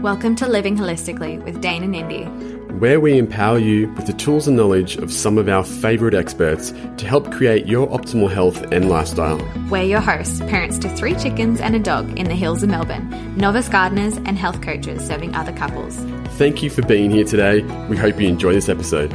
Welcome to Living Holistically with Dane and Indy, where we empower you with the tools and knowledge of some of our favourite experts to help create your optimal health and lifestyle. We're your hosts, parents to three chickens and a dog in the hills of Melbourne, novice gardeners, and health coaches serving other couples. Thank you for being here today. We hope you enjoy this episode.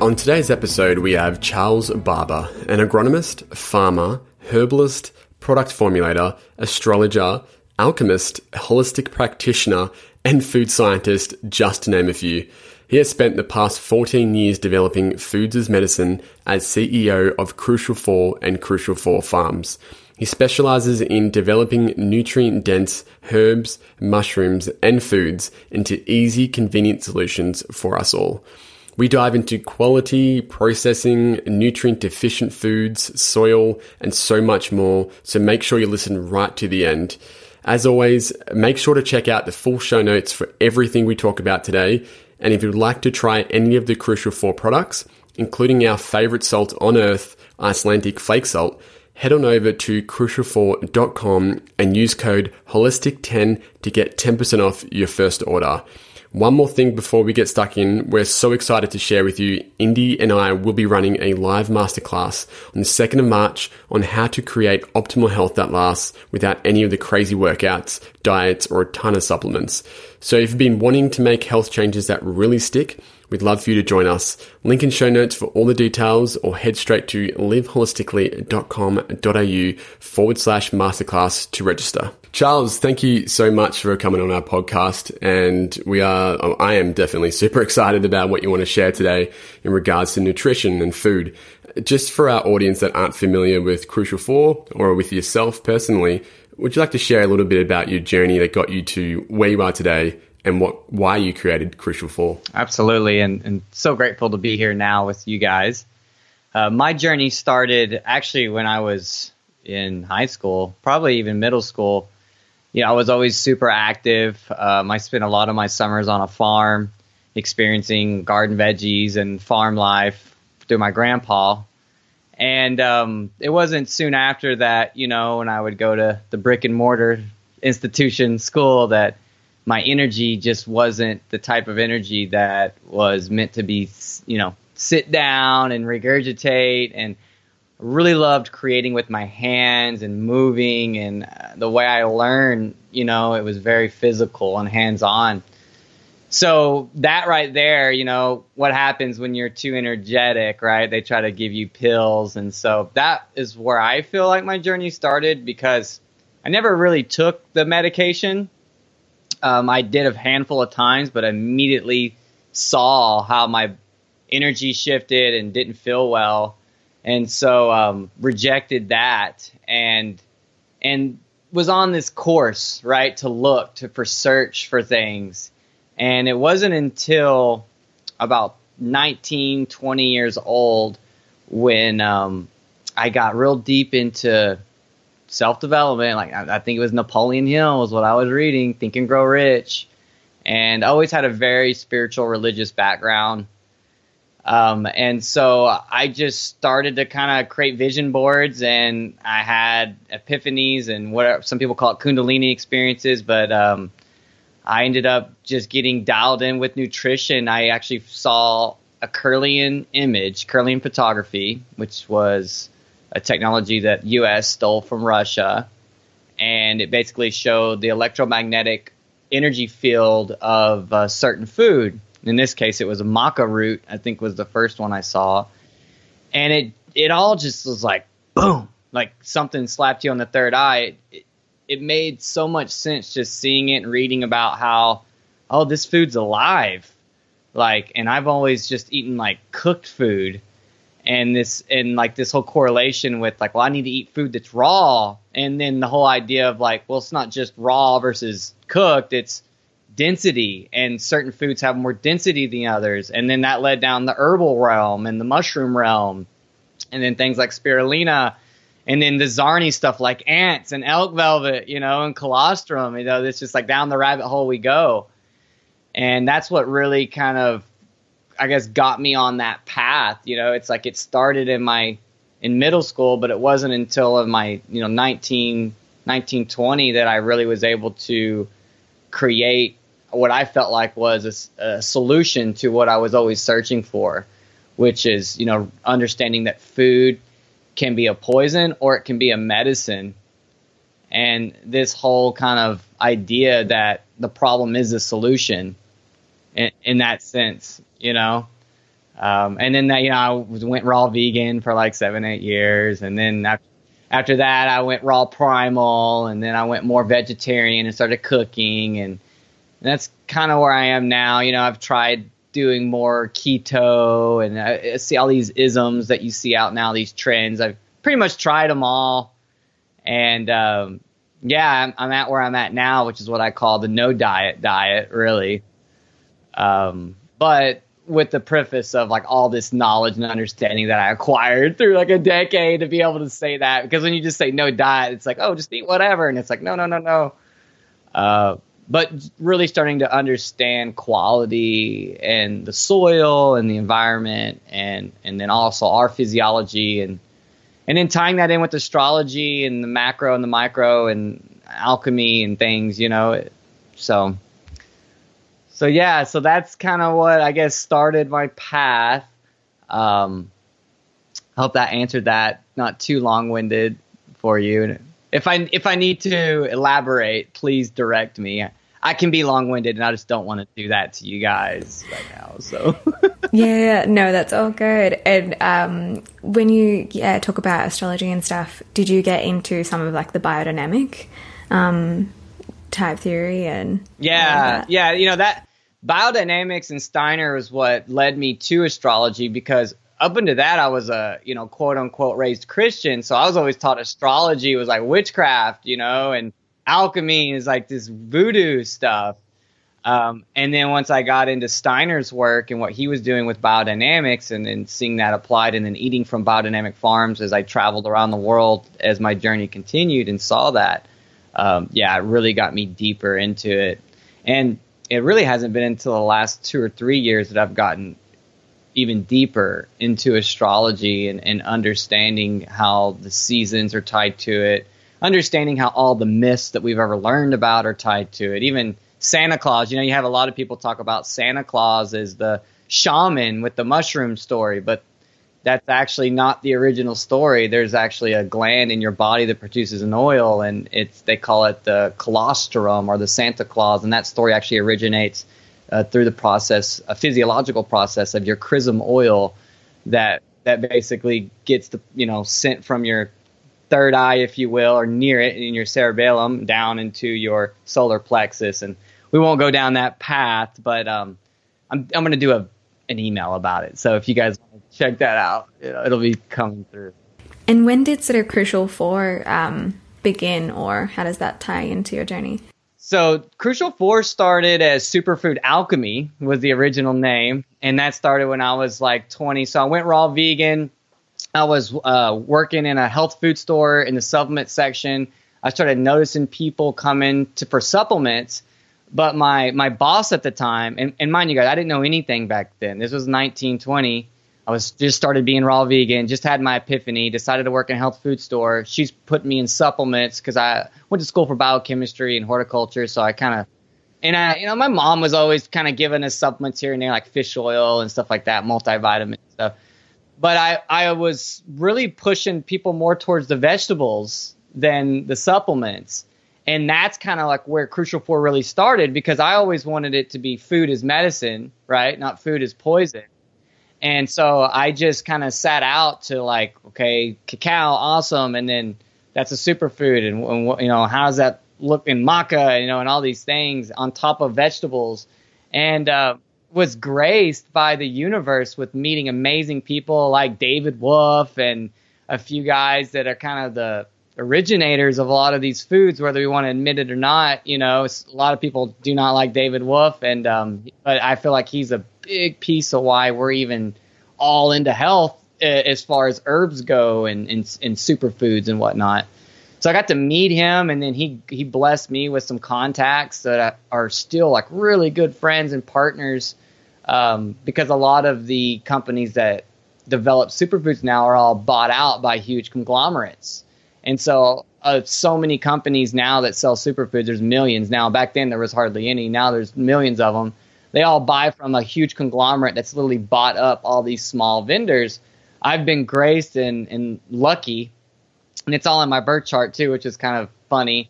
On today's episode, we have Charles Barber, an agronomist, farmer, herbalist, product formulator, astrologer, alchemist, holistic practitioner, and food scientist, just to name a few. He has spent the past 14 years developing foods as medicine as CEO of Crucial 4 and Crucial 4 Farms. He specializes in developing nutrient dense herbs, mushrooms, and foods into easy, convenient solutions for us all. We dive into quality, processing, nutrient deficient foods, soil, and so much more. So make sure you listen right to the end. As always, make sure to check out the full show notes for everything we talk about today. And if you'd like to try any of the Crucial 4 products, including our favorite salt on earth, Icelandic flake salt, head on over to crucial4.com and use code HOLISTIC10 to get 10% off your first order. One more thing before we get stuck in, we're so excited to share with you. Indy and I will be running a live masterclass on the 2nd of March on how to create optimal health that lasts without any of the crazy workouts, diets, or a ton of supplements. So if you've been wanting to make health changes that really stick, We'd love for you to join us. Link in show notes for all the details or head straight to liveholistically.com.au forward slash masterclass to register. Charles, thank you so much for coming on our podcast. And we are, I am definitely super excited about what you want to share today in regards to nutrition and food. Just for our audience that aren't familiar with Crucial 4 or with yourself personally, would you like to share a little bit about your journey that got you to where you are today and what why you created Crucial 4? Absolutely. And, and so grateful to be here now with you guys. Uh, my journey started actually when I was in high school, probably even middle school you know, I was always super active. Um, I spent a lot of my summers on a farm, experiencing garden veggies and farm life through my grandpa. And um, it wasn't soon after that, you know, when I would go to the brick and mortar institution school that my energy just wasn't the type of energy that was meant to be, you know, sit down and regurgitate and really loved creating with my hands and moving and uh, the way I learned, you know, it was very physical and hands on. So that right there, you know, what happens when you're too energetic, right? They try to give you pills. And so that is where I feel like my journey started because I never really took the medication. Um, I did a handful of times, but immediately saw how my energy shifted and didn't feel well and so um, rejected that and and was on this course right to look to for search for things. And it wasn't until about 19 20 years old when um, i got real deep into self-development. Like I, I think it was napoleon hill was what i was reading think and grow rich. And always had a very spiritual religious background um, and so I just started to kind of create vision boards, and I had epiphanies and what some people call it Kundalini experiences. But um, I ended up just getting dialed in with nutrition. I actually saw a Kirlian image, Kirlian photography, which was a technology that U.S. stole from Russia, and it basically showed the electromagnetic energy field of a certain food in this case, it was a maca root. I think was the first one I saw, and it it all just was like boom, like something slapped you on the third eye. It, it made so much sense just seeing it and reading about how oh this food's alive, like, and I've always just eaten like cooked food, and this and like this whole correlation with like well I need to eat food that's raw, and then the whole idea of like well it's not just raw versus cooked, it's density and certain foods have more density than others. And then that led down the herbal realm and the mushroom realm and then things like spirulina and then the zarni stuff like ants and elk velvet you know and colostrum you know it's just like down the rabbit hole we go. And that's what really kind of i guess got me on that path you know. It's like it started in my in middle school but it wasn't until of my you know 19 1920 that i really was able to create what I felt like was a, a, solution to what I was always searching for, which is, you know, understanding that food can be a poison or it can be a medicine. And this whole kind of idea that the problem is the solution in, in that sense, you know. Um, and then that, you know, I went raw vegan for like seven, eight years. And then after, after that, I went raw primal. And then I went more vegetarian and started cooking. And, and that's kind of where I am now. You know, I've tried doing more keto and I, see all these isms that you see out now, these trends. I've pretty much tried them all. And, um, yeah, I'm, I'm, at where I'm at now, which is what I call the no diet diet, really. Um, but with the preface of like all this knowledge and understanding that I acquired through like a decade to be able to say that, because when you just say no diet, it's like, oh, just eat whatever. And it's like, no, no, no, no. Uh, but really starting to understand quality and the soil and the environment and and then also our physiology and and then tying that in with astrology and the macro and the micro and alchemy and things, you know. So, so yeah, so that's kind of what I guess started my path. Um, I hope that answered that. Not too long winded for you. If I if I need to elaborate, please direct me. I can be long winded, and I just don't want to do that to you guys right now. So. yeah, no, that's all good. And um, when you yeah, talk about astrology and stuff, did you get into some of like the biodynamic um, type theory and? Yeah, yeah, you know that biodynamics and Steiner was what led me to astrology because up until that I was a you know quote unquote raised Christian, so I was always taught astrology was like witchcraft, you know, and alchemy is like this voodoo stuff. Um, and then once I got into Steiner's work and what he was doing with biodynamics and then seeing that applied and then eating from biodynamic farms as I traveled around the world as my journey continued and saw that, um, yeah, it really got me deeper into it. And it really hasn't been until the last two or three years that I've gotten even deeper into astrology and, and understanding how the seasons are tied to it understanding how all the myths that we've ever learned about are tied to it. Even Santa Claus, you know, you have a lot of people talk about Santa Claus as the shaman with the mushroom story, but that's actually not the original story. There's actually a gland in your body that produces an oil, and it's they call it the claustrum or the Santa Claus, and that story actually originates uh, through the process, a physiological process of your chrism oil that that basically gets the you know sent from your third eye, if you will, or near it in your cerebellum down into your solar plexus. And we won't go down that path, but um, I'm, I'm going to do a, an email about it. So if you guys want to check that out, it'll be coming through. And when did sort of Crucial Four um, begin, or how does that tie into your journey? So Crucial Four started as Superfood Alchemy was the original name, and that started when I was like 20. So I went raw vegan I was uh, working in a health food store in the supplement section. I started noticing people coming to for supplements, but my my boss at the time, and, and mind you guys, I didn't know anything back then. This was 1920. I was just started being raw vegan, just had my epiphany, decided to work in a health food store. She's put me in supplements because I went to school for biochemistry and horticulture, so I kind of and I, you know, my mom was always kind of giving us supplements here and there, like fish oil and stuff like that, multivitamin stuff but I, I was really pushing people more towards the vegetables than the supplements. And that's kind of like where Crucial Four really started because I always wanted it to be food as medicine, right? Not food as poison. And so I just kind of sat out to like, okay, cacao, awesome. And then that's a superfood. And, and you know, how does that look in maca, you know, and all these things on top of vegetables. And, uh, was graced by the universe with meeting amazing people like David Wolfe and a few guys that are kind of the originators of a lot of these foods, whether we want to admit it or not. You know, a lot of people do not like David Wolfe, and um, but I feel like he's a big piece of why we're even all into health as far as herbs go and and, and superfoods and whatnot. So I got to meet him, and then he he blessed me with some contacts that are still like really good friends and partners. Um, because a lot of the companies that develop superfoods now are all bought out by huge conglomerates, And so, uh, so many companies now that sell superfoods, there's millions now. Back then, there was hardly any. Now there's millions of them. They all buy from a huge conglomerate that's literally bought up all these small vendors. I've been graced and, and lucky, and it's all in my birth chart too, which is kind of funny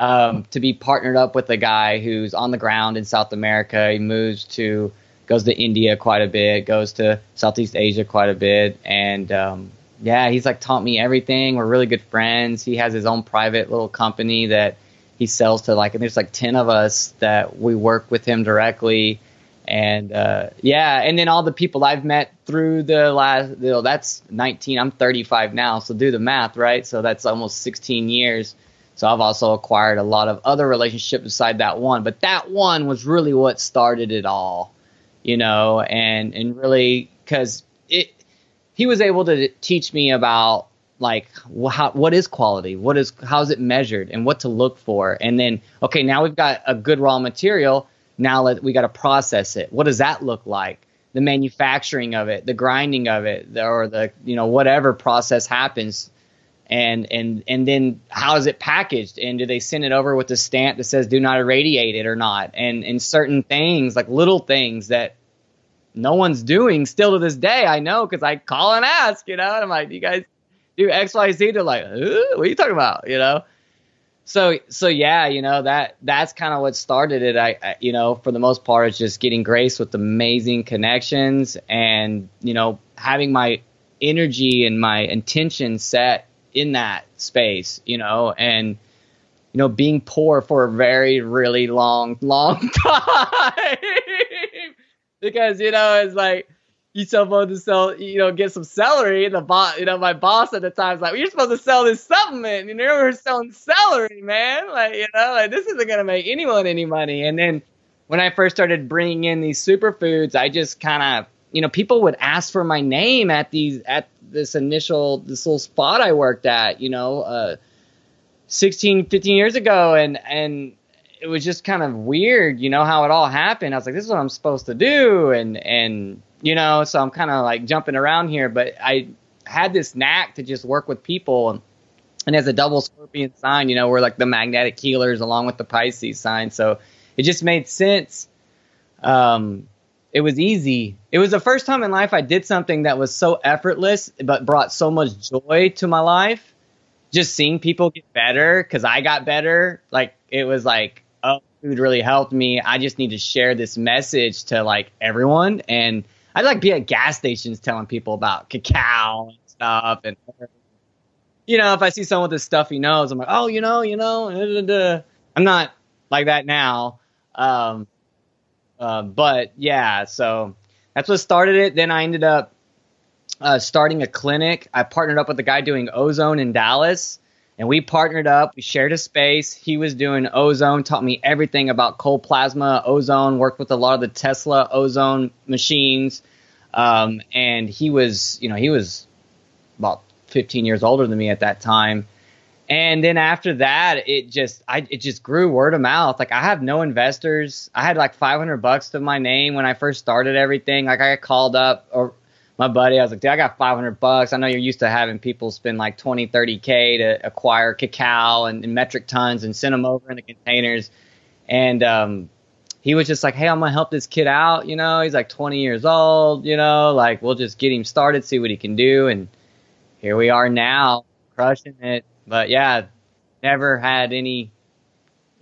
um, to be partnered up with a guy who's on the ground in South America. He moves to, goes to India quite a bit, goes to Southeast Asia quite a bit, and um, yeah, he's like taught me everything. We're really good friends. He has his own private little company that he sells to like, and there's like ten of us that we work with him directly. And uh, yeah, and then all the people I've met through the last, you know, that's 19. I'm 35 now, so do the math, right? So that's almost 16 years so I've also acquired a lot of other relationships beside that one, but that one was really what started it all, you know, and and really because it he was able to teach me about like how, what is quality, what is how is it measured, and what to look for, and then okay, now we've got a good raw material. Now let, we got to process it. What does that look like? The manufacturing of it, the grinding of it, the, or the you know whatever process happens. And and and then how is it packaged? And do they send it over with a stamp that says do not irradiate it or not? And and certain things like little things that no one's doing still to this day i know because i call and ask you know? And i'm like you guys do xyz they're like what are you talking about? You know so so yeah you know that that's kind of what started it I, I you know for the most part it's just getting grace with amazing connections and you know having my energy and my intention set in that space, you know, and you know, being poor for a very, really long, long time. because, you know, it's like you're supposed to sell, you know, get some celery. And the boss, you know, my boss at the time was like, well, you're supposed to sell this supplement. And you we're selling celery, man. Like, you know, like this isn't going to make anyone any money. And then when I first started bringing in these superfoods, I just kind of, you know, people would ask for my name at these, at this initial this little spot I worked at, you know, uh, 16, 15 years ago, and and it was just kind of weird, you know, how it all happened. I was like, this is what I'm supposed to do, and and you know, so I'm kind of like jumping around here, but I had this knack to just work with people. And, and as a double scorpion sign, you know, we're like the magnetic healers along with the Pisces sign. So it just made sense. Um, it was easy. It was the first time in life I did something that was so effortless, but brought so much joy to my life. Just seeing people get better because I got better. Like it was like, food really helped me. I just need to share this message to like everyone. And I'd like be at gas stations telling people about cacao and stuff. And you know, if I see someone with this stuffy nose, I'm like, oh, you know, you know, I'm not like that now. Um, uh, but yeah, so that's what started it. Then I ended up uh, starting a clinic. I partnered up with a guy doing ozone in Dallas, and we partnered up. We shared a space. He was doing ozone, taught me everything about cold plasma ozone. Worked with a lot of the Tesla ozone machines, um, and he was, you know, he was about 15 years older than me at that time and then after that, it just I it just grew word of mouth. Like I have no investors. I had like 500 bucks to my name when I first started everything. Like I called up or my buddy, I was like, dude, I got 500 bucks. I know you're used to having people spend like 20, 30 k to acquire cacao and, and metric tons and send them over in the containers. And um, he was just like, hey, I'm gonna help this kid out. You know, he's like 20 years old. You know, like we'll just get him started, see what he can do, and here we are now, crushing it but yeah, never had any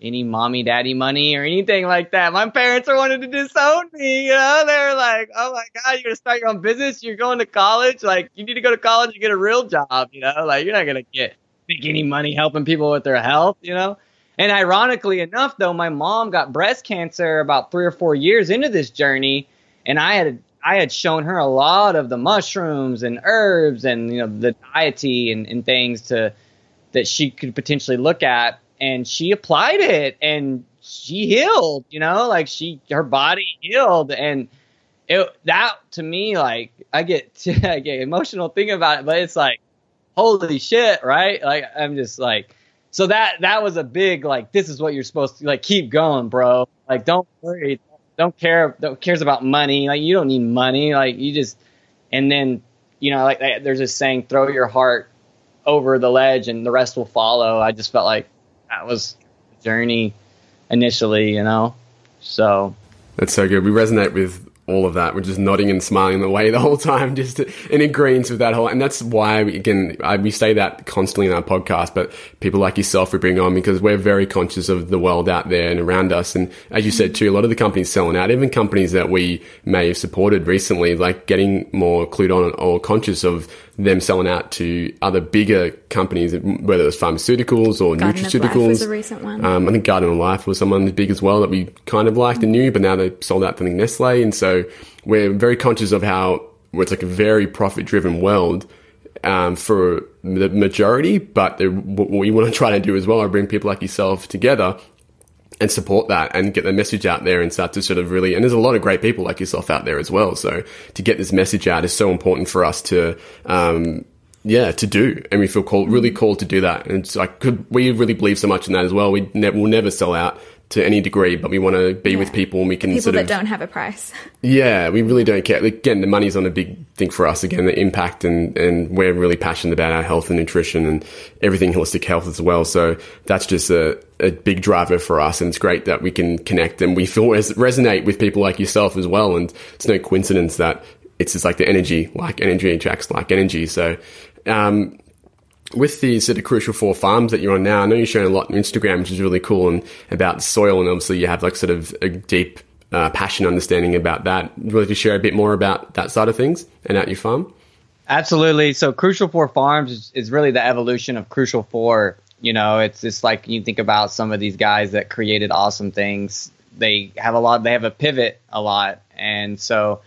any mommy daddy money or anything like that. My parents are wanting to disown me, you know. They're like, "Oh my god, you're gonna start your own business? You're going to college? Like, you need to go to college and get a real job, you know? Like, you're not gonna get make any money helping people with their health, you know." And ironically enough, though, my mom got breast cancer about three or four years into this journey, and I had I had shown her a lot of the mushrooms and herbs and you know the deity and, and things to that she could potentially look at and she applied it and she healed you know like she her body healed and it that to me like i get get emotional thinking about it but it's like holy shit right? Like i'm just like so that that was a big like this is what you're supposed to like keep going bro. Like don't worry. Don't care don't cares about money. Like you don't need money. Like you just and then you know like there's this saying throw your heart over the ledge and the rest will follow. I just felt like that was the journey initially, you know. So that's so good. We resonate with all of that. We're just nodding and smiling the way the whole time, just in agreement with that whole. And that's why, we, again, I, we say that constantly in our podcast, but people like yourself we bring on because we're very conscious of the world out there and around us. And as you said too, a lot of the companies selling out, even companies that we may have supported recently, like getting more clued on or conscious of them selling out to other bigger companies, whether it's pharmaceuticals or Garden nutraceuticals. was a recent one. Um, I think Garden of Life was someone big as well that we kind of liked and knew, but now they've sold out to Nestle. And so we're very conscious of how it's like a very profit driven world. Um, for the majority, but what we want to try to do as well are bring people like yourself together and support that and get the message out there and start to sort of really and there's a lot of great people like yourself out there as well. So to get this message out is so important for us to um, yeah to do. And we feel called really called to do that. And so I could we really believe so much in that as well. We ne- will never sell out to any degree, but we want to be yeah. with people and we can people sort of, that don't have a price. Yeah, we really don't care. Again, the money's on a big thing for us. Again, the impact and and we're really passionate about our health and nutrition and everything holistic health as well. So that's just a, a big driver for us, and it's great that we can connect and we feel res- resonate with people like yourself as well. And it's no coincidence that it's just like the energy, like energy attracts like energy. So. Um, with the sort of crucial four farms that you're on now, I know you're showing a lot on Instagram, which is really cool, and about soil, and obviously you have like sort of a deep uh, passion understanding about that. Would you to share a bit more about that side of things and at your farm? Absolutely. So Crucial Four Farms is, is really the evolution of Crucial Four. You know, it's just like you think about some of these guys that created awesome things. They have a lot. They have a pivot a lot, and so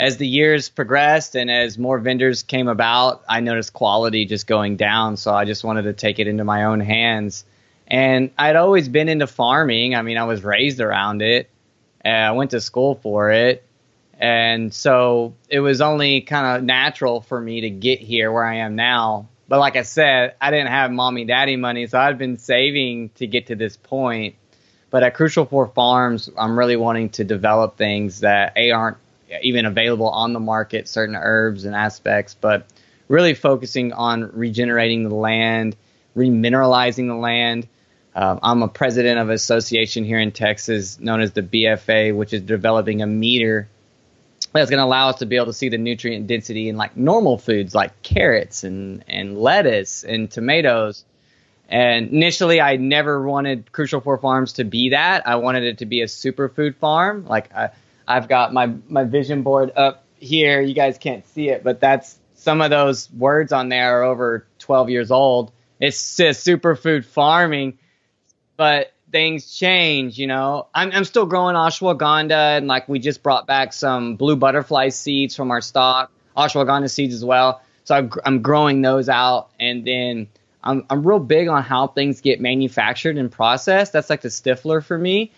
as the years progressed and as more vendors came about, I noticed quality just going down. So I just wanted to take it into my own hands. And I'd always been into farming. I mean, I was raised around it. Uh, I went to school for it. And so it was only kind of natural for me to get here where I am now. But like I said, I didn't have mommy daddy money, so I'd been saving to get to this point. But at Crucial Four Farms, I'm really wanting to develop things that A aren't even available on the market, certain herbs and aspects, but really focusing on regenerating the land, remineralizing the land. Um, I'm a president of an association here in Texas known as the BFA, which is developing a meter that's going to allow us to be able to see the nutrient density in like normal foods like carrots and, and lettuce and tomatoes. And initially, I never wanted Crucial Four Farms to be that. I wanted it to be a superfood farm. Like, I, I've got my my vision board up here. You guys can't see it, but that's some of those words on there are over 12 years old. It's just superfood farming, but things change. You know, I'm I'm still growing ashwagandha, and like we just brought back some blue butterfly seeds from our stock, ashwagandha seeds as well. So I'm, growing those out, and then I'm I'm real big on how things get manufactured and processed. That's like the Stifler for me,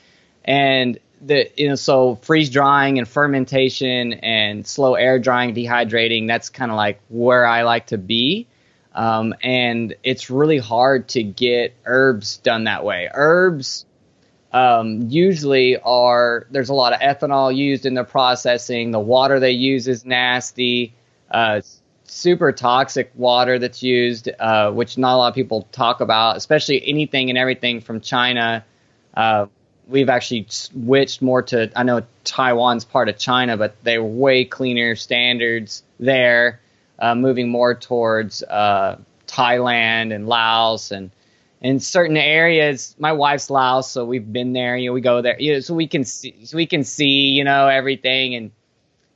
and the you know so freeze drying and fermentation and slow air drying dehydrating that's kind of like where i like to be. Um, and it's really hard to get herbs done that way. Herbs um, usually are there's a lot of ethanol used in the processing. The water they use is nasty. Uh, super toxic water that's used uh, which not a lot of people talk about especially anything and everything from china. Uh, we've actually switched more to I know Taiwan's part of China, but they're way cleaner standards there, uh, moving more towards uh, Thailand and Laos and in certain areas. My wife's Laos, so we've been there. You know, we go there, you know, so we can see, so we can see, you know, everything and.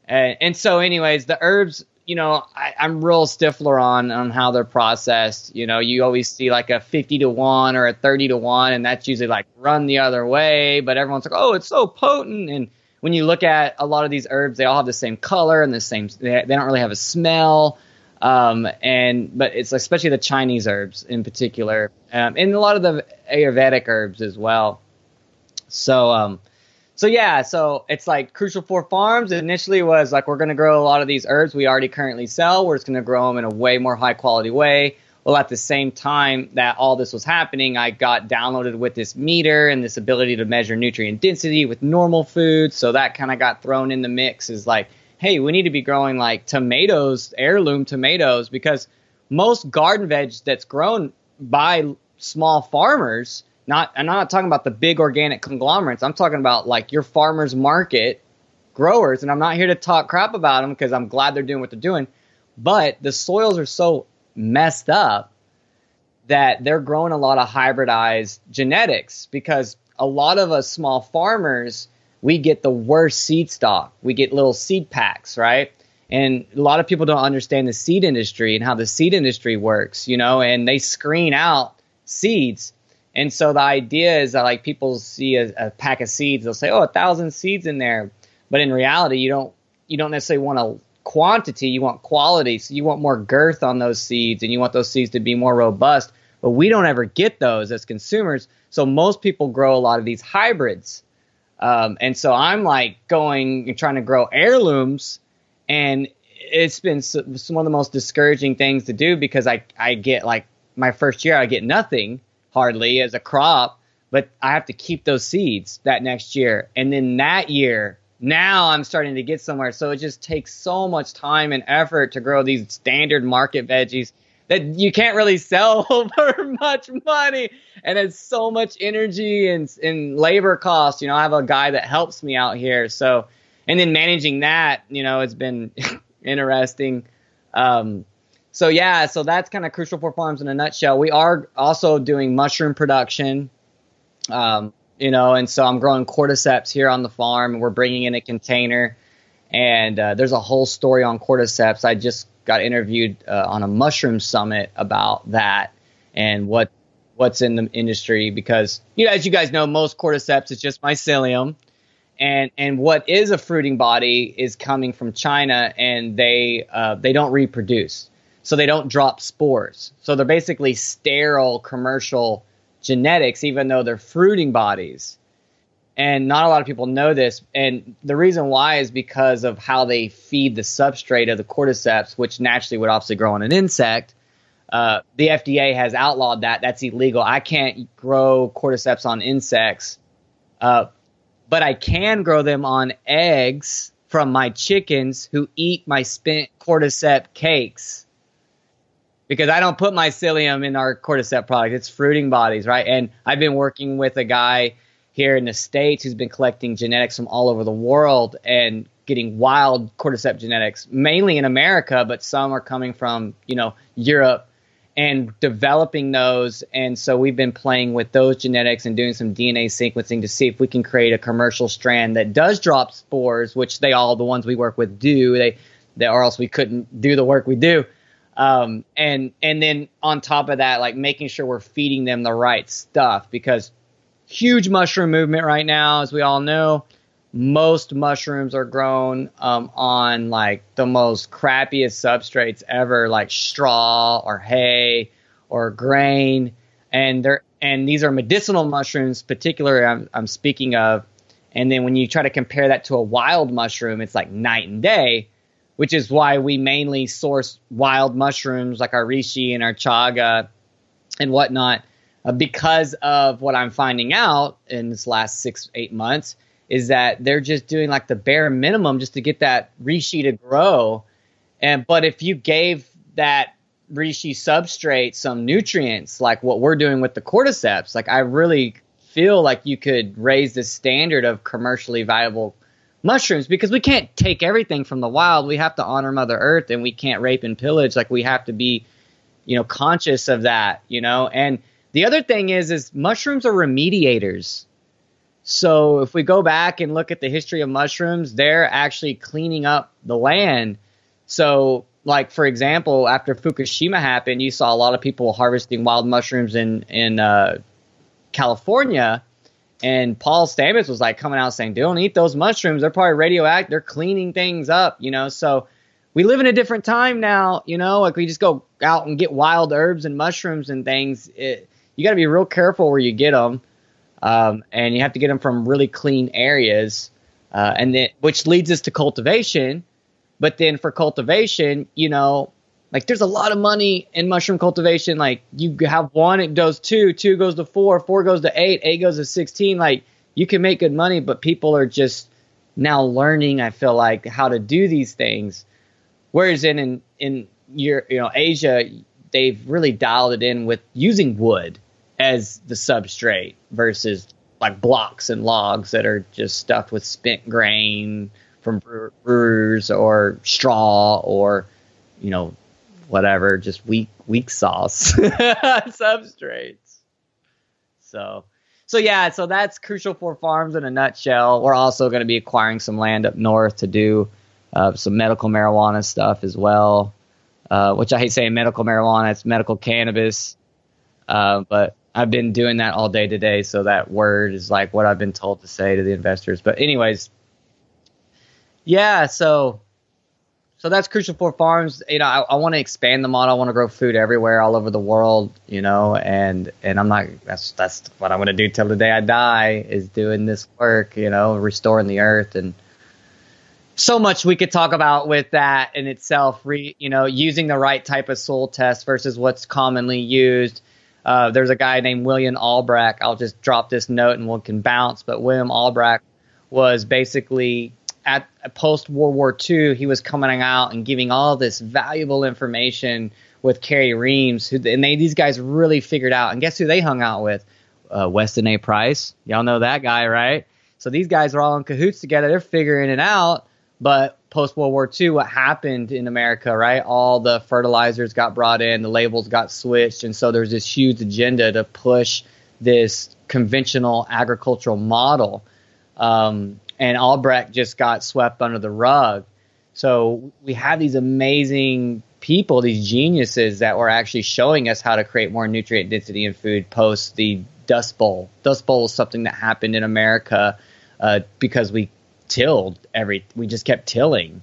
And so, anyways, the herbs you know, I, am real stiffler on on how they're processed. You know, you always see like a 50 to one or a 30 to one, and that's usually like run the other way. But everyone's like, oh, it's so potent. And when you look at a lot of these herbs, they all have the same color and the same. They, they don't really have a smell. Um, and but it's especially the Chinese herbs in particular, um, and a lot of the Ayurvedic herbs as well. So um, so yeah, so it's like Crucial Four Farms initially was like we're going to grow a lot of these herbs we already currently sell. We're just going to grow them in a way more high quality way. Well, at the same time that all this was happening, I got downloaded with this meter and this ability to measure nutrient density with normal foods. So that kind of got thrown in the mix. Is like, hey, we need to be growing like tomatoes, heirloom tomatoes, because most garden veg that's grown by small farmers, not I'm not talking about the big organic conglomerates. I'm talking about like your farmers market growers, and I'm not here to talk crap about them because I'm glad they're doing what they're doing. But the soils are so messed up that they're growing a lot of hybridized genetics because a lot of us small farmers we get the worst seed stock. We get little seed packs, right? And a lot of people don't understand the seed industry and how the seed industry works, you know, and they screen out seeds. And so the idea is that like people see a, a pack of seeds, they'll say, "Oh, a thousand seeds in there," but in reality, you don't you don't necessarily want a quantity, you want quality. So you want more girth on those seeds, and you want those seeds to be more robust. But we don't ever get those as consumers. So most people grow a lot of these hybrids. Um, and so I'm like going and trying to grow heirlooms, and it's been some of the most discouraging things to do because I I get like my first year I get nothing hardly as a crop, but I have to keep those seeds that next year, and then that year now I'm starting to get somewhere. So it just takes so much time and effort to grow these standard market veggies that you can't really sell for much money. And it's so much energy and, and labor costs you know i have a guy that helps me out here. So and then managing that you know it's been interesting. Um, so yeah so that's kind of Crucial Four Farms in a nutshell. We are also doing mushroom production um, you know and so i'm growing cordyceps here on the farm. And we're bringing in a container and uh, there's a whole story on cordyceps. I just got interviewed uh, on a mushroom summit about that and what what's in the industry because you know as you guys know most cordyceps is just mycelium. And and what is a fruiting body is coming from China and they uh, they don't reproduce so they don't drop spores so they're basically sterile commercial genetics even though they're fruiting bodies and not a lot of people know this. And the reason why is because of how they feed the substrate of the cordyceps, which naturally would obviously grow on an insect. Uh, the FDA has outlawed that. That's illegal. I can't grow cordyceps on insects, uh, but I can grow them on eggs from my chickens who eat my spent cordyceps cakes. Because I don't put mycelium in our cordyceps product. It's fruiting bodies, right? And I've been working with a guy here in the states who's been collecting genetics from all over the world and getting wild cordyceps genetics, mainly in America, but some are coming from you know Europe and developing those. And so we've been playing with those genetics and doing some DNA sequencing to see if we can create a commercial strand that does drop spores, which they all the ones we work with do. They, they or else we couldn't do the work we do. Um, and and then on top of that, like making sure we're feeding them the right stuff because huge mushroom movement right now, as we all know. Most mushrooms are grown um, on like the most crappiest substrates ever, like straw or hay or grain, and they're and these are medicinal mushrooms, particularly I'm, I'm speaking of. And then when you try to compare that to a wild mushroom, it's like night and day, which is why we mainly source wild mushrooms like our reishi and our chaga and whatnot uh, because of what I'm finding out in this last six, eight months is that they're just doing like the bare minimum just to get that reishi to grow. And but if you gave that reishi substrate some nutrients, like what we're doing with the cordyceps, like I really feel like you could raise the standard of commercially viable mushrooms because we can't take everything from the wild. We have to honor Mother Earth and we can't rape and pillage. Like we have to be, you know, conscious of that, you know, and the other thing is, is mushrooms are remediators. So if we go back and look at the history of mushrooms, they're actually cleaning up the land. So, like for example, after Fukushima happened, you saw a lot of people harvesting wild mushrooms in in uh, California, and Paul Stamets was like coming out saying, "Don't eat those mushrooms; they're probably radioactive. They're cleaning things up." You know, so we live in a different time now. You know, like we just go out and get wild herbs and mushrooms and things. It, you got to be real careful where you get them, um, and you have to get them from really clean areas, uh, and then which leads us to cultivation. But then for cultivation, you know, like there's a lot of money in mushroom cultivation. Like you have one, it goes two, two goes to four, four goes to eight, eight goes to sixteen. Like you can make good money, but people are just now learning. I feel like how to do these things. Whereas in in in your you know Asia, they've really dialed it in with using wood as the substrate versus like blocks and logs that are just stuffed with spent grain from brewers or straw or you know whatever just weak weak sauce. Substrates. So so yeah so that's Crucial Four Farms in a nutshell. We're also going to be acquiring some land up north to do uh, some medical marijuana stuff as well. Uh, which i hate saying medical marijuana it's medical cannabis. Uh, but I've been doing that all day today, so that word is like what I've been told to say to the investors. But anyways, yeah, so so that's Crucial Four Farms. You know, I, I want to expand the model. I want to grow food everywhere, all over the world. You know, and and I'm not. That's that's what I'm going to do till the day I die is doing this work. You know, restoring the earth and so much we could talk about with that in itself. Re, you know, using the right type of soil test versus what's commonly used uh, there's a guy named William Albrecht. I'll just drop this note and we can bounce. But William Albrecht was basically at post World War II. He was coming out and giving all this valuable information with Carey Reams, who and they these guys really figured out. And guess who they hung out with? Uh, Weston A. Price. Y'all know that guy, right? So these guys are all in cahoots together. They're figuring it out. But post World War II, what happened in America, right? All the fertilizers got brought in, the labels got switched, and so there's this huge agenda to push this conventional agricultural model. Um, and Albrecht just got swept under the rug. So we have these amazing people, these geniuses that were actually showing us how to create more nutrient density in food post the Dust Bowl. Dust Bowl is something that happened in America uh, because we tilled every. We just kept tilling,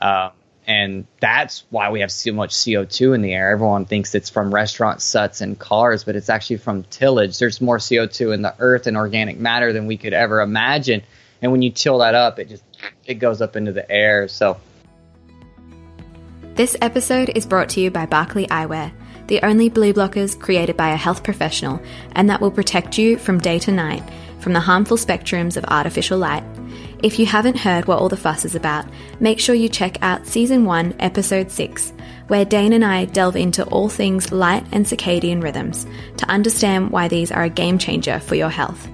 uh, and that's why we have so much CO two in the air. Everyone thinks it's from restaurant suts and cars, but it's actually from tillage. There's more CO two in the earth and organic matter than we could ever imagine. And when you till that up, it just it goes up into the air. So. This episode is brought to you by Barkley Eyewear, the only blue blockers created by a health professional, and that will protect you from day to night from the harmful spectrums of artificial light. If you haven't heard what all the fuss is about, make sure you check out Season 1, Episode 6, where Dane and I delve into all things light and circadian rhythms to understand why these are a game changer for your health.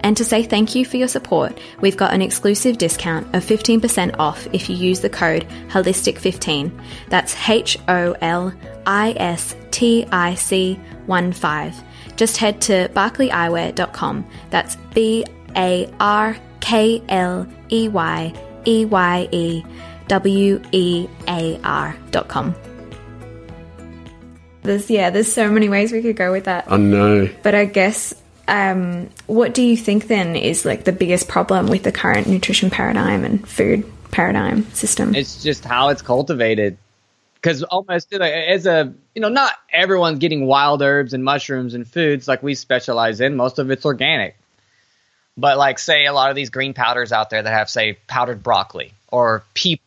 And to say thank you for your support, we've got an exclusive discount of 15% off if you use the code HOLISTIC15. That's H O L I S T I C 1 5. Just head to barkleyeyewear.com. That's B A R K L E Y E Y E W E A R dot com. There's yeah, there's so many ways we could go with that. I know. But I guess um, what do you think then is like the biggest problem with the current nutrition paradigm and food paradigm system? It's just how it's cultivated. Because almost as a you know, not everyone's getting wild herbs and mushrooms and foods like we specialize in. Most of it's organic. But like, say a lot of these green powders out there that have, say, powdered broccoli or pea.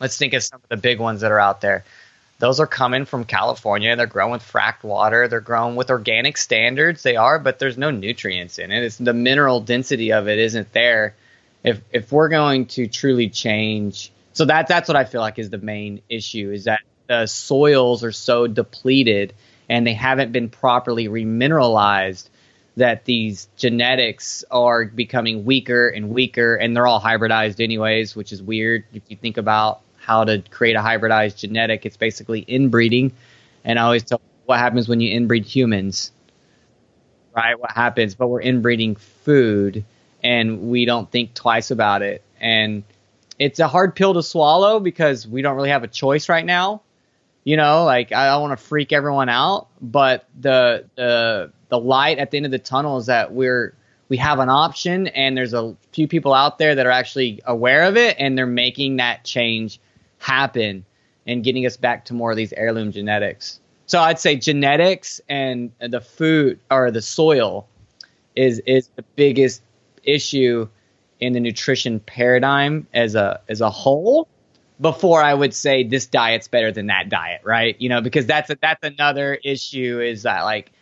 Let's think of some of the big ones that are out there. Those are coming from California. They're grown with fracked water. They're grown with organic standards. They are, but there's no nutrients in it. It's the mineral density of it isn't there. If if we're going to truly change, so that that's what I feel like is the main issue is that the soils are so depleted and they haven't been properly remineralized that these genetics are becoming weaker and weaker, and they're all hybridized anyways, which is weird if you think about how to create a hybridized genetic. It's basically inbreeding, and I always tell what happens when you inbreed humans, right? What happens? But we're inbreeding food, and we don't think twice about it, and it's a hard pill to swallow because we don't really have a choice right now. You know, like I don't want to freak everyone out, but the the the light at the end of the tunnel is that we're we have an option and there's a few people out there that are actually aware of it and they're making that change happen and getting us back to more of these heirloom genetics. So I'd say genetics and the food or the soil is is the biggest issue in the nutrition paradigm as a as a whole before I would say this diet's better than that diet, right? You know, because that's a, that's another issue is that like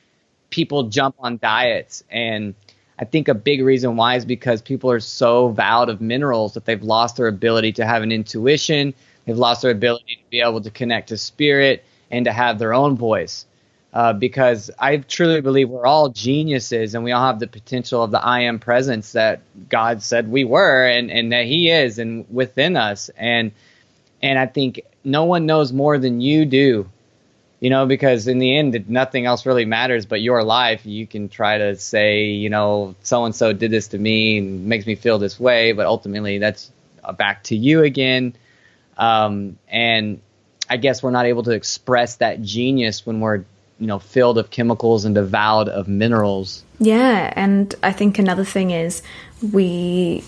people jump on diets and I think a big reason why is because people are so vowed of minerals that they've lost their ability to have an intuition, they've lost their ability to be able to connect to spirit and to have their own voice. Uh, because I truly believe we're all geniuses and we all have the potential of the I am presence that God said we were and, and that He is and within us. And and I think no one knows more than you do you know, because in the end, nothing else really matters but your life. You can try to say, you know, so and so did this to me and makes me feel this way, but ultimately that's back to you again. Um, and I guess we're not able to express that genius when we're, you know, filled of chemicals and devoured of minerals. Yeah, and I think another thing is we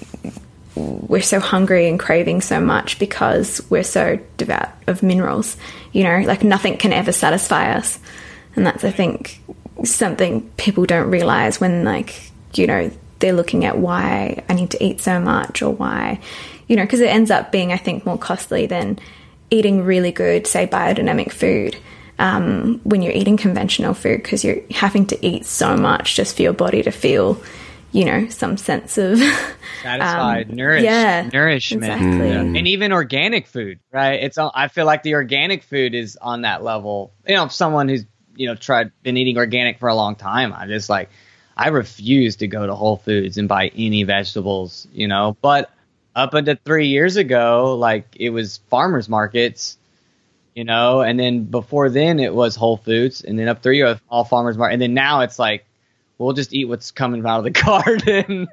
we're so hungry and craving so much because we're so devout of minerals. You know, like nothing can ever satisfy us. And that's, I think, something people don't realize when, like, you know, they're looking at why I need to eat so much or why, you know, because it ends up being, I think, more costly than eating really good, say, biodynamic food. Um, when you're eating conventional food, because you're having to eat so much just for your body to feel you know, some sense of satisfied, um, nourished, yeah, nourishment, exactly. Yeah. and even organic food, right? It's I feel like the organic food is on that level. You know, someone who's you know tried been eating organic for a long time, I just like I refuse to go to Whole Foods and buy any vegetables, you know. But up until three years ago, like it was farmers markets, you know, and then before then it was Whole Foods, and then up three all farmers market, and then now it's like we'll just eat what's coming out of the garden.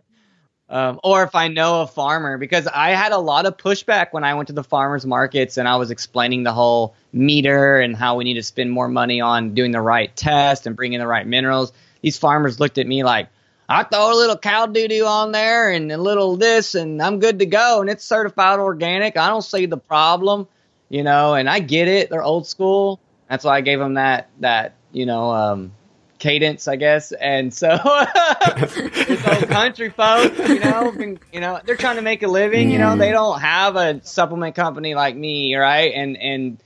um, or if I know a farmer, because I had a lot of pushback when I went to the farmers markets and I was explaining the whole meter and how we need to spend more money on doing the right test and bringing the right minerals. These farmers looked at me like, I throw a little cow doo doo on there and a little this, and I'm good to go. And it's certified organic. I don't see the problem, you know. And I get it; they're old school. That's why I gave them that that you know um, cadence, I guess. And so old country folk, you know, been, you know, they're trying to make a living. You know, they don't have a supplement company like me, right? And and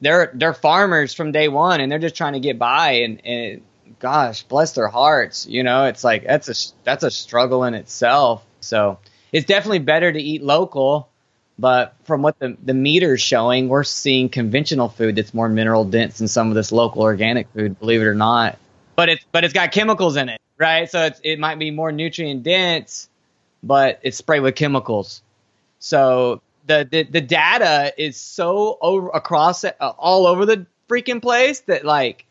they're they're farmers from day one, and they're just trying to get by. And, and gosh, bless their hearts. You know, it's like that's a that's a struggle in itself. So it's definitely better to eat local. But from what the the meter's showing, we're seeing conventional food that's more mineral dense than some of this local organic food. Believe it or not but it's but it's got chemicals in it, right? So it's, it might be more nutrient dense, but it's sprayed with chemicals. So the the, the data is so over across uh, all over the freaking place that like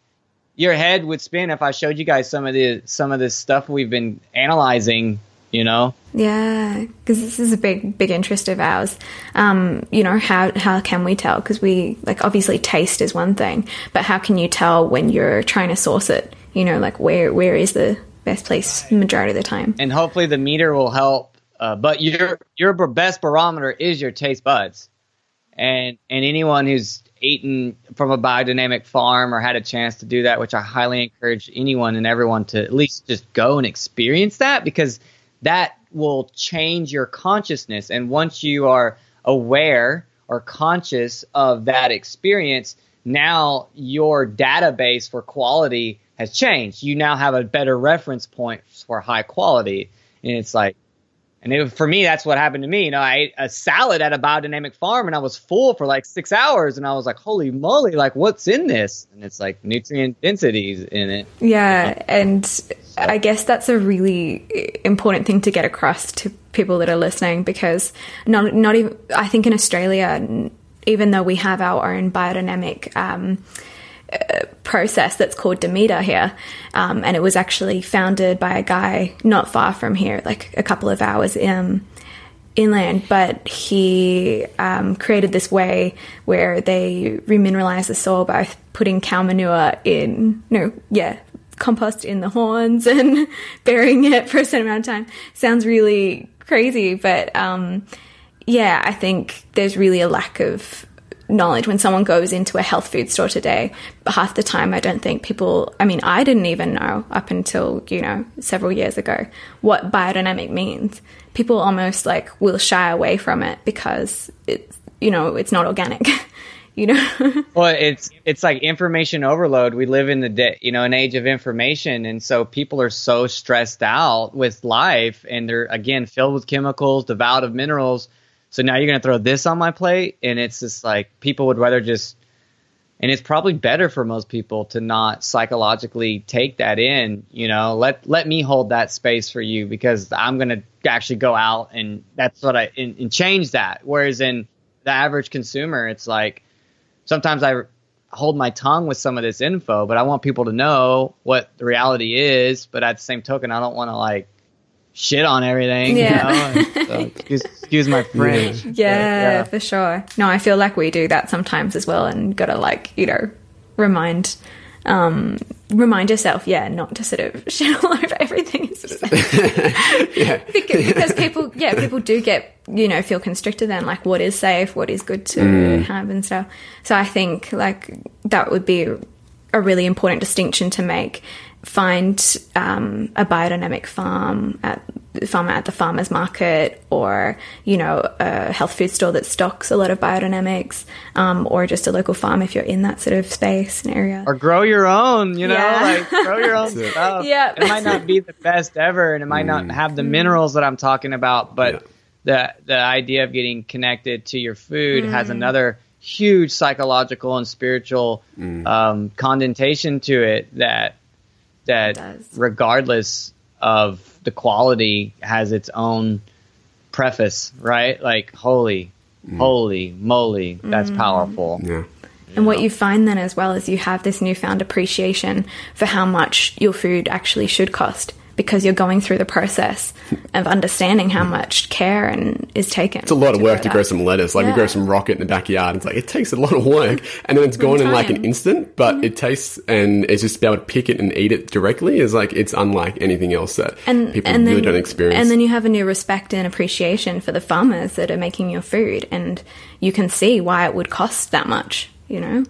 your head would spin if I showed you guys some of the some of this stuff we've been analyzing you know yeah because this is a big big interest of ours um, you know how how can we tell because we like obviously taste is one thing but how can you tell when you're trying to source it you know, like where where is the best place majority of the time. And hopefully the meter will help. Uh, but your your best barometer is your taste buds, and and anyone who's eaten from a biodynamic farm or had a chance to do that, which I highly encourage anyone and everyone to at least just go and experience that because that will change your consciousness. And once you are aware or conscious of that experience, now your database for quality has changed. You now have a better reference point for high quality. And it's like, and it, for me, that's what happened to me. You know, I ate a salad at a biodynamic farm and I was full for like six hours and I was like, holy moly, like what's in this? And it's like nutrient densities in it. Yeah. And so. I guess that's a really important thing to get across to people that are listening because not, not even, I think in Australia, even though we have our own biodynamic, um, process that's called Demeter here. Um, and it was actually founded by a guy not far from here, like a couple of hours in, inland. But he um, created this way where they remineralize the soil by putting cow manure in, no, yeah, compost in the horns and burying it for a certain amount of time. Sounds really crazy, but um, yeah, I think there's really a lack of knowledge when someone goes into a health food store today. Half the time, I don't think people, I mean, I didn't even know up until, you know, several years ago what biodynamic means. People almost like will shy away from it because it's, you know, it's not organic. you know well it's it's like information overload we live in the day you know an age of information and so people are so stressed out with life and they're again filled with chemicals devout of minerals so now you're going to throw this on my plate, and it's just like people would rather just and it's probably better for most people to not psychologically take that in you know? Let let me hold that space for you because i'm going to actually go out and that's what i and, and, change that. Whereas in the average consumer it's like sometimes i hold my tongue with some of this info but i want people to know what the reality is but at the same token i don't want to like shit on everything. Yeah. You know? so, excuse, excuse, my French. Yeah, yeah, for sure. No, I feel like we do that sometimes as well, and gotta like you know remind um, remind yourself, yeah, not to sort of shit all over everything. yeah. because, because, people, yeah, people do get, you know, feel constricted then, like what is safe, what is good to mm. have and stuff. So I think like that would be a really important distinction to make find um, a biodynamic farm at farmer at the farmers market or you know a health food store that stocks a lot of biodynamics um, or just a local farm if you're in that sort of space and area or grow your own you know yeah. like grow your own stuff yeah it might not be the best ever and it might mm. not have the minerals that i'm talking about but yeah. the the idea of getting connected to your food mm. has another huge psychological and spiritual mm. um, connotation to it that that regardless of the quality has its own preface, right? Like holy, mm. holy moly, that's mm. powerful. Yeah. And what you find then as well is you have this newfound appreciation for how much your food actually should cost because you're going through the process of understanding how much care and is taken. It's a lot of work to grow some lettuce. Like yeah. we grow some rocket in the backyard. It's like it takes a lot of work, and then it's gone in like an instant. But mm-hmm. it tastes and it's just to be able to pick it and eat it directly is like it's unlike anything else that and, people and really then, don't experience. And then you have a new respect and appreciation for the farmers that are making your food, and you can see why it would cost that much. You know.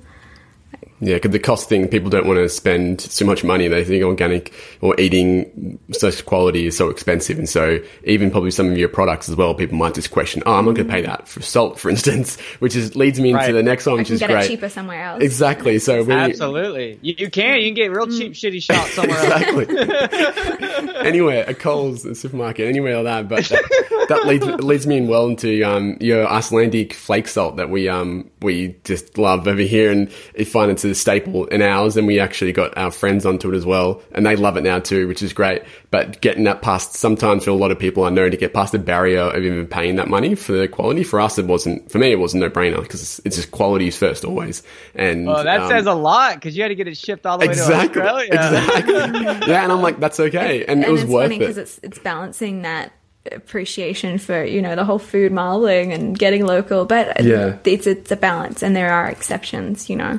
Yeah, because the cost thing, people don't want to spend too much money. They think organic or eating such quality is so expensive. And so even probably some of your products as well, people might just question, oh, I'm not going to pay that for salt, for instance, which is leads me into right. the next one, which is great. cheaper somewhere else. Exactly. So Absolutely. You, you, can. You can get real cheap, mm. shitty shot somewhere exactly. else. anywhere, a Coles, a supermarket, anywhere like that. But that, that leads, leads me in well into um, your Icelandic flake salt that we um, we just love over here. And I find it's a staple in ours, and we actually got our friends onto it as well, and they love it now too, which is great. But getting that past, sometimes for a lot of people, I know to get past the barrier of even paying that money for the quality. For us, it wasn't. For me, it was a no brainer because it's, just quality is first always. And well, that um, says a lot because you had to get it shipped all the exactly, way to Australia. Exactly. yeah, and I'm like, that's okay, and, and it was it's worth funny because it's it's balancing that appreciation for you know the whole food marbling and getting local but yeah. it's it's a balance and there are exceptions you know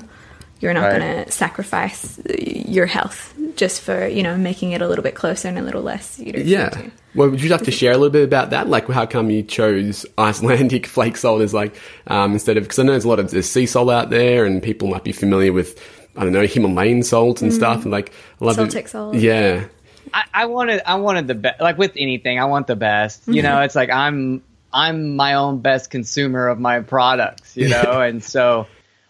you're not right. going to sacrifice your health just for you know making it a little bit closer and a little less. yeah. Well, would you like to share a little bit about that? Like, how come you chose Icelandic flake salt as like um, instead of because I know there's a lot of there's sea salt out there, and people might be familiar with I don't know Himalayan salt and mm. stuff, and like I love Celtic it. salt. Yeah. I, I, wanted I wanted the best. Like with anything, I want the best. You mm-hmm. know, it's like I'm I'm my own best consumer of my products. You know, and so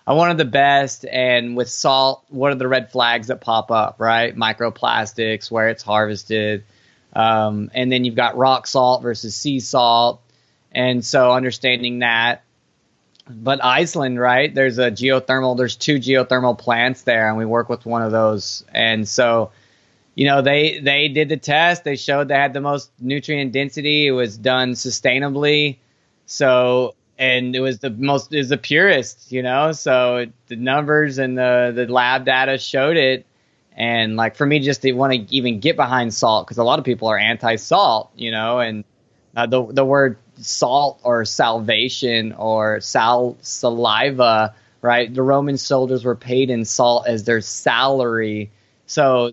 I wanted the best. And with salt, what are the red flags that pop up, right? Microplastics, where it's harvested. Um, and then you've got rock salt versus sea salt. And so understanding that. But Iceland, right? There's a geothermal, there's two geothermal plants there, and we work with one of those. And so, you know, they they did the test. They showed they had the most nutrient density. It was done sustainably. So and it was the most is the purest, you know. So the numbers and the the lab data showed it, and like for me, just to want to even get behind salt because a lot of people are anti-salt, you know, and uh, the the word salt or salvation or sal saliva, right? The Roman soldiers were paid in salt as their salary, so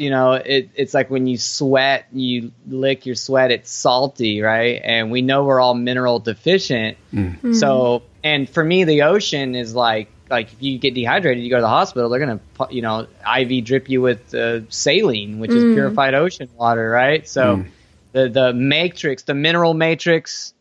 you know, it, it's like when you sweat, you lick your sweat, it's salty, right? And we know we're all mineral deficient. Mm. Mm-hmm. So, and for me, the ocean is like, like if you get dehydrated, you go to the hospital, they're going to, you know, IV drip you with uh, saline, which mm. is purified ocean water, right? So mm. the, the matrix, the mineral matrix,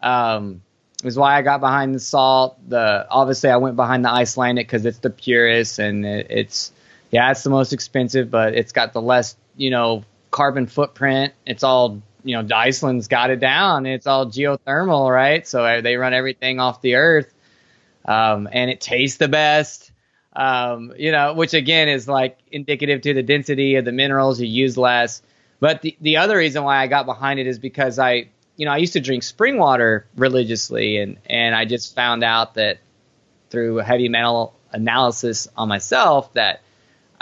um, is why I got behind the salt. The obviously I went behind the Icelandic because it's the purest and it, it's yeah, it's the most expensive, but it's got the less, you know, carbon footprint. It's all, you know, Iceland's got it down. It's all geothermal, right? So uh, they run everything off the earth, um, and it tastes the best. um, you know, which again is like indicative to the density of the minerals you use less. But the, the other reason why I got behind it is because I, you know, I used to drink spring water religiously, and and I just found out that through heavy metal analysis on myself that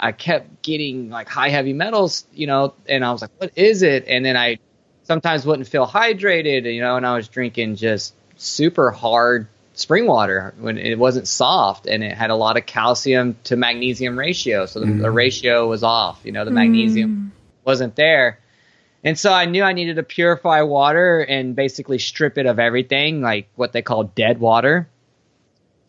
I kept getting like high heavy metals, you know, and I was like, what is it? And then I sometimes wouldn't feel hydrated, you know, and I was drinking just super hard spring water when it wasn't soft and it had a lot of calcium to magnesium ratio. So the, the mm. ratio was off, you know, the magnesium mm. wasn't there. And so I knew I needed to purify water and basically strip it of everything, like what they call dead water.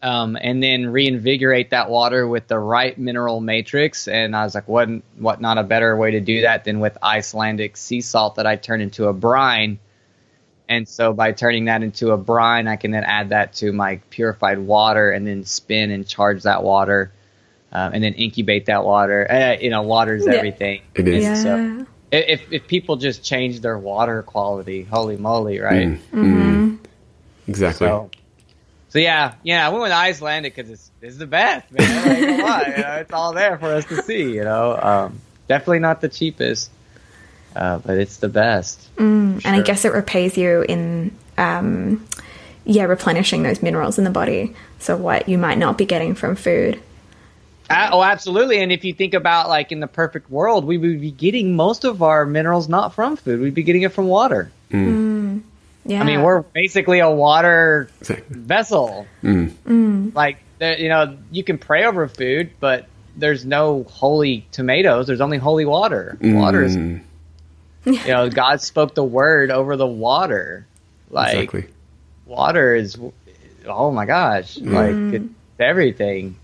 Um, and then reinvigorate that water with the right mineral matrix. And I was like, what, what not a better way to do that than with Icelandic sea salt that I turn into a brine. And so by turning that into a brine, I can then add that to my purified water and then spin and charge that water. Uh, and then incubate that water. Uh, you know, water is Yeah. everything. It is. Yeah. so if if people just change their water quality, holy moly, right? Exactly. So, so yeah, yeah, I went with Icelandic because it's it's the best, man. Like, on, you know, it's all there for us to see. You know, um, definitely not the cheapest, uh, but it's the best. And I guess it repays you in, um, yeah, replenishing those minerals in the body. So what you might not be getting from food. Uh, oh, absolutely. And if you think about like in the perfect world, we would be getting most of our minerals not from food. We'd be getting it from water. Yeah. I mean, we're basically a water Exactly. vessel. Mm. Mm. Like, you know, you can pray over food, but there's no holy tomatoes. There's only holy water. Mm. Water is, Mm, you know, God spoke the word over the water. Like, exactly. water is, oh my gosh, like it's everything.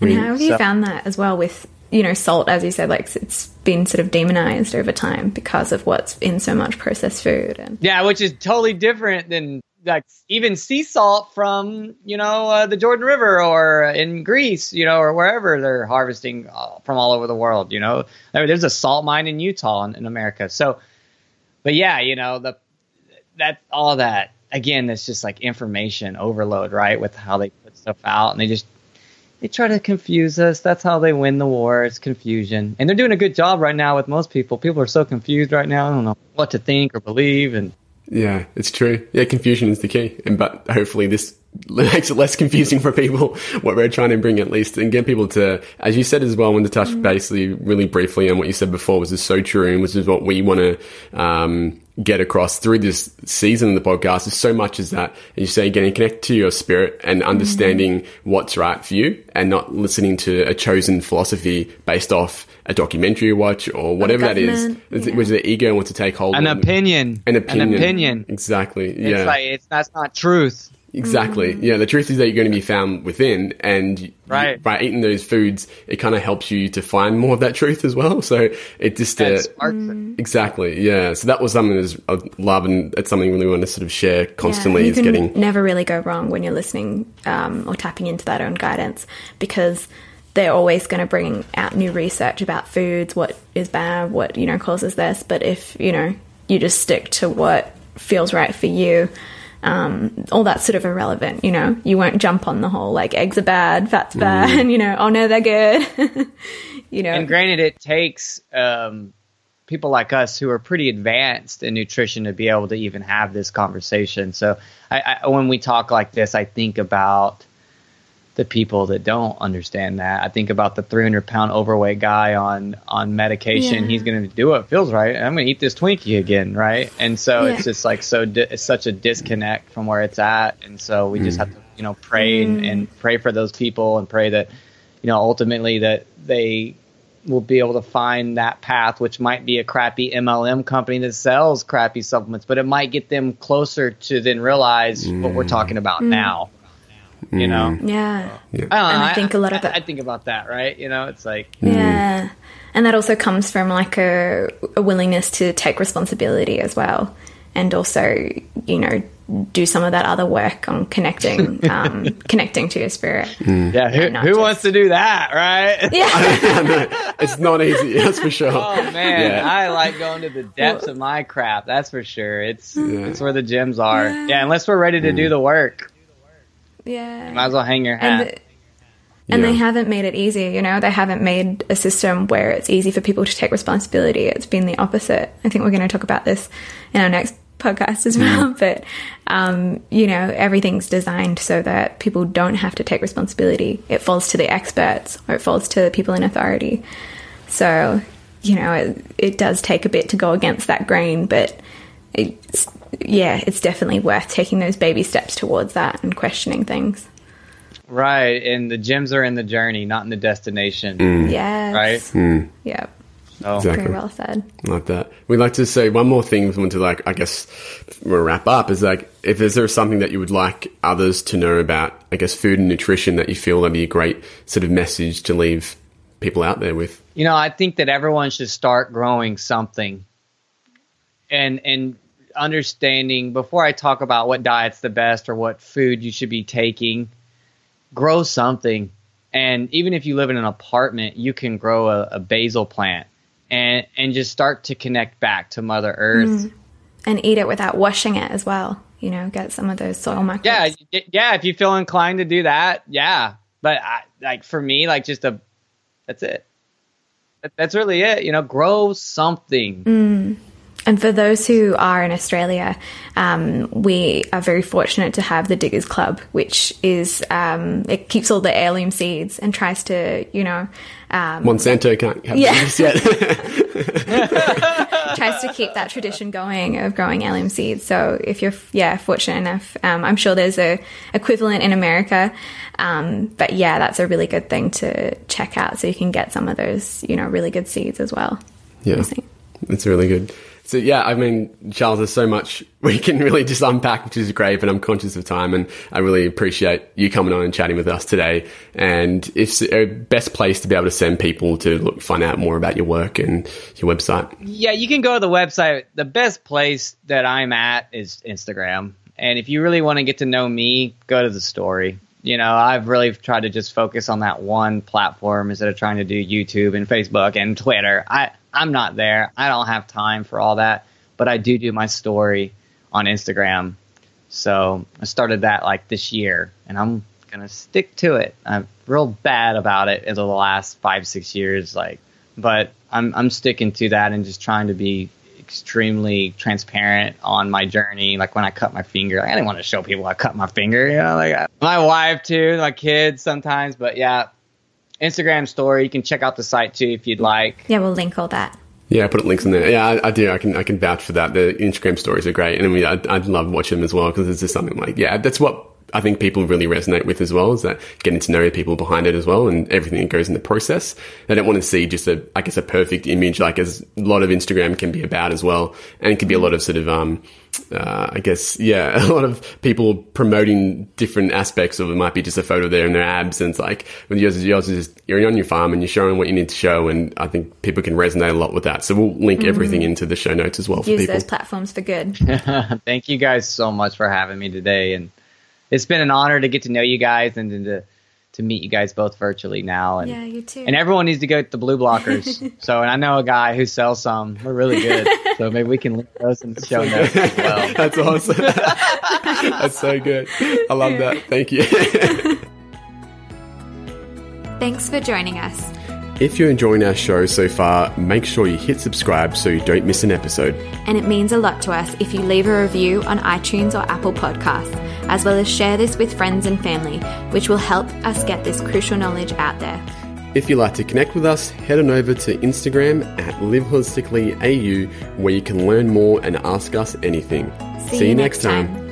And how have you So- found that as well with, you know, salt, as you said, like it's been sort of demonized over time because of what's in so much processed food. And Yeah, which is totally different than like even sea salt from you know uh, the Jordan River or in Greece, you know, or wherever they're harvesting uh, from all over the world. You know, I mean, there's a salt mine in Utah in, in America. So, but yeah, you know the that all that again, it's just like information overload, right? With how they put stuff out, and they just they try to confuse us. That's how they win the war. It's confusion, and they're doing a good job right now with most people. People are so confused right now. I don't know what to think or believe, and Yeah, it's true. Yeah, confusion is the key, and but hopefully this makes it less confusing for people. What we're trying to bring at least, and get people to, as you said as well, I wanted to touch basically really briefly on what you said before, which is so true, and which is what we want to um, get across through this season of the podcast. Is so much as that, as you say, getting connected to your spirit and understanding mm-hmm. what's right for you, and not listening to a chosen philosophy based off a documentary you watch or whatever that is, yeah. which the ego wants to take hold. an of. opinion, An opinion. an opinion. Exactly. It's Yeah. like it's that's not truth. Exactly. Yeah. The truth is that you're going to be found within, and you- Right. by eating those foods, it kind of helps you to find more of that truth as well. So it just uh, That sparks it. exactly. Yeah. So that was something that's I love, and it's something we really want to sort of share constantly. you is can getting never really go wrong when you're listening um, or tapping into that own guidance because they're always going to bring out new research about foods, what is bad, what you know causes this. But if you know you just stick to what feels right for you, um, all that's sort of irrelevant. You know, you won't jump on the whole like eggs are bad, fat's bad, and you know, oh no, they're good. you know, And granted, it takes um, people like us who are pretty advanced in nutrition to be able to even have this conversation. So I, I, when we talk like this, I think about the people that don't understand that. I think about the 300 pound overweight guy on on medication. Yeah. He's going to do what feels right. I'm going to eat this Twinkie again, right? And so Yeah. it's just like so di- it's such a disconnect from where it's at, and so we just have to mm. you know pray and, mm. and pray for those people and pray that you know ultimately that they will be able to find that path, which might be a crappy MLM company that sells crappy supplements, but it might get them closer to then realize what we're mm. talking about now. You know, mm. yeah. I don't know. And I think a lot of I, that- I think about that, right? You know, it's like mm. Yeah. And that also comes from like a, a willingness to take responsibility as well. And also, you know, do some of that other work on connecting, um, connecting to your spirit. Mm. yeah, who, who just- wants to do that, right? Yeah. it's not easy. That's for sure. Oh man, Yeah. I like going to the depths of my crap. That's for sure. It's Yeah. it's where the gems are. Yeah. Yeah, unless we're ready to do the work, yeah. might as well hang your hat. And And Yeah. they haven't made it easy, you know, they haven't made a system where it's easy for people to take responsibility. It's been the opposite. I think we're going to talk about this in our next podcast as well. But, um, you know, everything's designed so that people don't have to take responsibility. It falls to the experts or it falls to the people in authority. So, you know, it, it does take a bit to go against that grain, but it's, yeah, it's definitely worth taking those baby steps towards that and questioning things. Right, and the gyms are in the journey, not in the destination. Mm. Yes. Right. Mm. Yeah. So Exactly. Very well said. like that. We'd like to say one more thing we want to like, I guess, we'll wrap up is like, if is there something that you would like others to know about, I guess, food and nutrition that you feel that'd be a great sort of message to leave people out there with? You know, I think that everyone should start growing something. And and understanding before I talk about what diet's the best or what food you should be taking, grow something. And even if you live in an apartment, you can grow a, a basil plant and and just start to connect back to Mother Earth. Mm-hmm. And eat it without washing it as well. You know, get some of those soil microbes. Yeah, yeah. If you feel inclined to do that, yeah. But I, like for me, like just a, that's it. That's really it. You know, grow something. Mm. And for those who are in Australia, um, we are very fortunate to have the Diggers Club, which is um, it keeps all the heirloom seeds and tries to, you know, um, Monsanto can't have Yeah. this yet. tries to keep that tradition going of growing heirloom seeds. So if you're, yeah, fortunate enough, um, I'm sure there's a equivalent in America. Um, but yeah, that's a really good thing to check out, so you can get some of those, you know, really good seeds as well. Yeah, it's really good. So yeah, I mean, Charles, there's so much we can really just unpack, which is great. But I'm conscious of time, and I really appreciate you coming on and chatting with us today. And it's a uh, best place to be able to send people to look, find out more about your work and your website. Yeah, you can go to the website. The best place that I'm at is Instagram. And if you really want to get to know me, go to the story. You know, I've really tried to just focus on that one platform instead of trying to do YouTube and Facebook and Twitter. I I'm not there. I don't have time for all that, but I do do my story on Instagram. So I started that like this year, and I'm gonna stick to it. I'm real bad about it in the last five six years, like, but I'm I'm sticking to that and just trying to be extremely transparent on my journey. Like when I cut my finger, I didn't want to show people I cut my finger. You know, like I- my wife too, my kids sometimes. But yeah, Instagram story. You can check out the site too if you'd like. Yeah, we'll link all that. Yeah, I put links in there. Yeah, I, I do. I can I can vouch for that. The Instagram stories are great, and I mean, I, I love watching them as well because it's just something like yeah, that's what I think people really resonate with as well is that getting to know the people behind it as well and everything that goes in the process. They don't want to see just a I guess a perfect image like as a lot of Instagram can be about as well, and it can be a lot of sort of um uh, I guess yeah, a lot of people promoting different aspects of it might be just a photo there and their abs, and it's like when yours is yours is just you're on your farm and you're showing what you need to show, and I think people can resonate a lot with that. So we'll link everything into the show notes as well for Use people. those platforms for good. Thank you guys so much for having me today, and it's been an honor to get to know you guys and to to meet you guys both virtually now. And yeah, you too. and everyone needs to go to the blue blockers. so, and I know a guy who sells some. We're really good. So maybe we can link those in the show notes as well. That's awesome. That's so good. I love that. Thank you. Thanks for joining us. If you're enjoying our show so far, make sure you hit subscribe so you don't miss an episode. And it means a lot to us if you leave a review on iTunes or Apple Podcasts, as well as share this with friends and family, which will help us get this crucial knowledge out there. If you'd like to connect with us, head on over to Instagram at liveholisticallyau where you can learn more and ask us anything. See you next time.